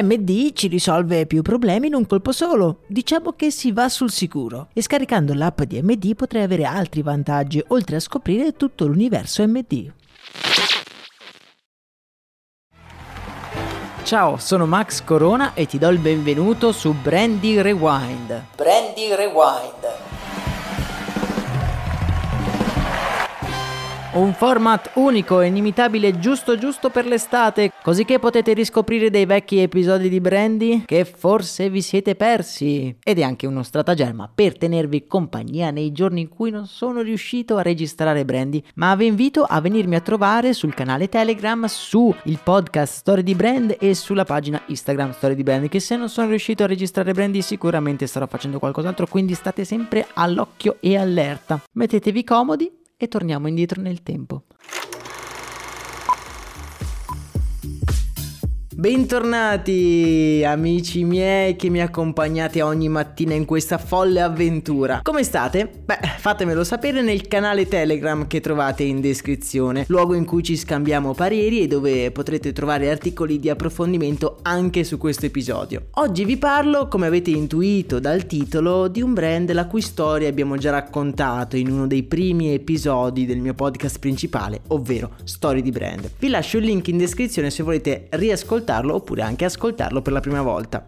MD ci risolve più problemi in un colpo solo. Diciamo che si va sul sicuro. E scaricando l'app di MD potrai avere altri vantaggi, oltre a scoprire tutto l'universo MD. Ciao, sono Max Corona e ti do il benvenuto su Brandy Rewind. Brandy Rewind Un format unico e inimitabile giusto giusto per l'estate, così che potete riscoprire dei vecchi episodi di Brandy che forse vi siete persi. Ed è anche uno stratagemma per tenervi compagnia nei giorni in cui non sono riuscito a registrare Brandy, ma vi invito a venirmi a trovare sul canale Telegram, su il podcast Story di Brand e sulla pagina Instagram Story di Brand, che se non sono riuscito a registrare Brandy sicuramente starò facendo qualcos'altro, quindi state sempre all'occhio e allerta. Mettetevi comodi e torniamo indietro nel tempo. Bentornati amici miei che mi accompagnate ogni mattina in questa folle avventura. Come state? Beh, fatemelo sapere nel canale Telegram che trovate in descrizione, luogo in cui ci scambiamo pareri e dove potrete trovare articoli di approfondimento anche su questo episodio. Oggi vi parlo, come avete intuito dal titolo, di un brand la cui storia abbiamo già raccontato in uno dei primi episodi del mio podcast principale, ovvero Story di Brand. Vi lascio il link in descrizione se volete riascoltare ascoltarlo oppure anche ascoltarlo per la prima volta.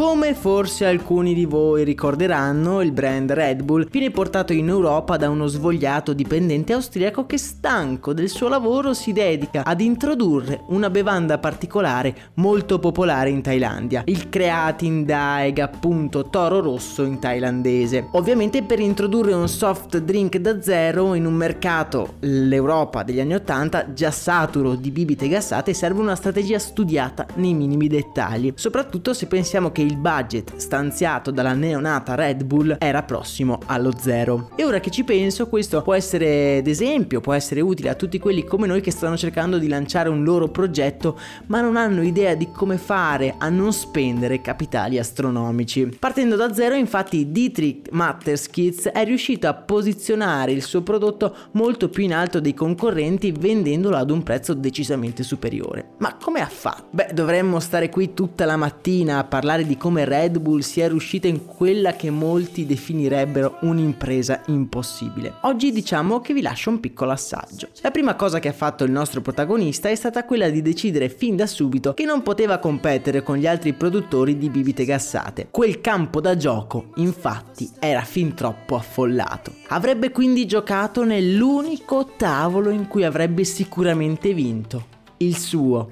Come forse alcuni di voi ricorderanno, il brand Red Bull viene portato in Europa da uno svogliato dipendente austriaco che stanco del suo lavoro si dedica ad introdurre una bevanda particolare molto popolare in Thailandia, il Creatin Daeg, appunto toro rosso in thailandese. Ovviamente per introdurre un soft drink da zero in un mercato, l'Europa degli anni 80, già saturo di bibite gassate, serve una strategia studiata nei minimi dettagli, soprattutto se pensiamo che il budget stanziato dalla neonata Red Bull era prossimo allo zero. E ora che ci penso, questo può essere d'esempio, può essere utile a tutti quelli come noi che stanno cercando di lanciare un loro progetto, ma non hanno idea di come fare a non spendere capitali astronomici. Partendo da zero, infatti, Dietrich Matterskitz è riuscito a posizionare il suo prodotto molto più in alto dei concorrenti vendendolo ad un prezzo decisamente superiore. Ma come ha fatto? Beh, dovremmo stare qui tutta la mattina a parlare di come Red Bull sia riuscita in quella che molti definirebbero un'impresa impossibile. Oggi diciamo che vi lascio un piccolo assaggio. La prima cosa che ha fatto il nostro protagonista è stata quella di decidere fin da subito che non poteva competere con gli altri produttori di bibite gassate. Quel campo da gioco, infatti, era fin troppo affollato. Avrebbe quindi giocato nell'unico tavolo in cui avrebbe sicuramente vinto, il suo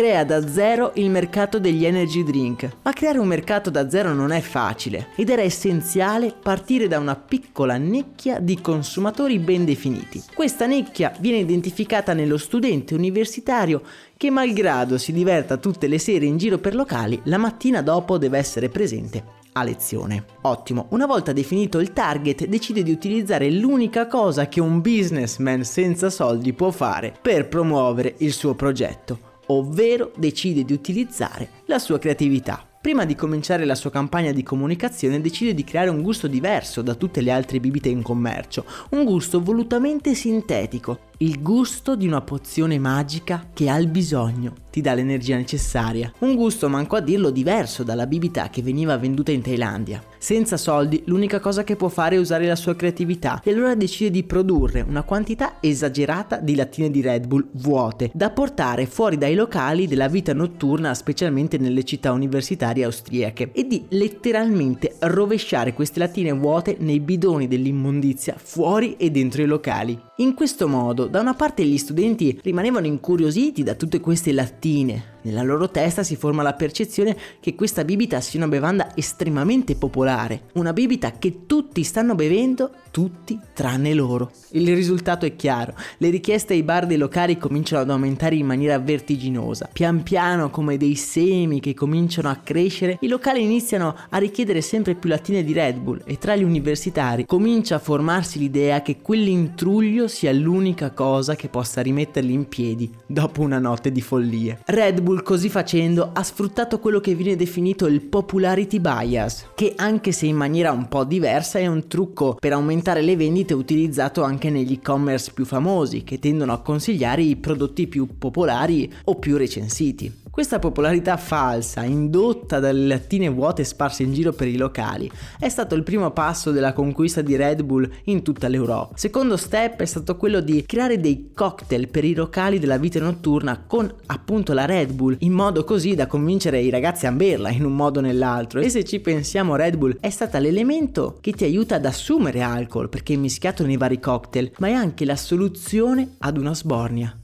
crea da zero il mercato degli energy drink. Ma creare un mercato da zero non è facile ed era essenziale partire da una piccola nicchia di consumatori ben definiti. Questa nicchia viene identificata nello studente universitario che malgrado si diverta tutte le sere in giro per locali, la mattina dopo deve essere presente a lezione. Ottimo, una volta definito il target decide di utilizzare l'unica cosa che un businessman senza soldi può fare per promuovere il suo progetto, ovvero decide di utilizzare la sua creatività. Prima di cominciare la sua campagna di comunicazione decide di creare un gusto diverso da tutte le altre bibite in commercio, un gusto volutamente sintetico, il gusto di una pozione magica che ha il bisogno, ti dà l'energia necessaria. Un gusto, manco a dirlo, diverso dalla bibita che veniva venduta in Thailandia. Senza soldi, l'unica cosa che può fare è usare la sua creatività e allora decide di produrre una quantità esagerata di lattine di Red Bull vuote da portare fuori dai locali della vita notturna, specialmente nelle città universitarie austriache, e di letteralmente rovesciare queste lattine vuote nei bidoni dell'immondizia fuori e dentro i locali. In questo modo, da una parte gli studenti rimanevano incuriositi da tutte queste lattine, Nella loro testa si forma la percezione che questa bibita sia una bevanda estremamente popolare, una bibita che tutti stanno bevendo, tutti tranne loro. Il risultato è chiaro, le richieste ai bar dei locali cominciano ad aumentare in maniera vertiginosa. Pian piano, come dei semi che cominciano a crescere, i locali iniziano a richiedere sempre più lattine di Red Bull e tra gli universitari comincia a formarsi l'idea che quell'intruglio sia l'unica cosa che possa rimetterli in piedi dopo una notte di follie. Red Bull così facendo ha sfruttato quello che viene definito il popularity bias, che anche se in maniera un po' diversa è un trucco per aumentare le vendite utilizzato anche negli e-commerce più famosi, che tendono a consigliare i prodotti più popolari o più recensiti. Questa popolarità falsa, indotta dalle lattine vuote sparse in giro per i locali, è stato il primo passo della conquista di Red Bull in tutta l'Europa. Secondo step è stato quello di creare dei cocktail per i locali della vita notturna con appunto la Red Bull, in modo così da convincere i ragazzi a berla in un modo o nell'altro. E se ci pensiamo, Red Bull è stata l'elemento che ti aiuta ad assumere alcol perché è mischiato nei vari cocktail, ma è anche la soluzione ad una sbornia.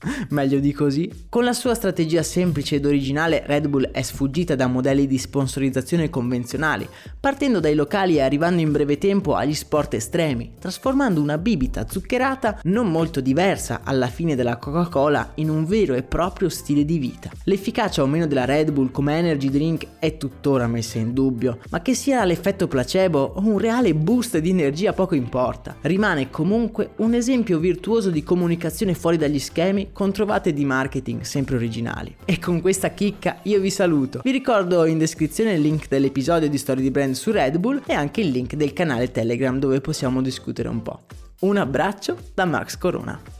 meglio di così. Con la sua strategia semplice ed originale Red Bull è sfuggita da modelli di sponsorizzazione convenzionali, partendo dai locali e arrivando in breve tempo agli sport estremi, trasformando una bibita zuccherata non molto diversa alla fine della Coca-Cola in un vero e proprio stile di vita. L'efficacia o meno della Red Bull come energy drink è tuttora messa in dubbio, ma che sia l'effetto placebo o un reale boost di energia poco importa. Rimane comunque un esempio virtuoso di comunicazione fuori dagli schemi con trovate di marketing sempre originali. E con questa chicca io vi saluto. Vi ricordo in descrizione il link dell'episodio di Story di Brand su Red Bull e anche il link del canale Telegram dove possiamo discutere un po'. Un abbraccio da Max Corona.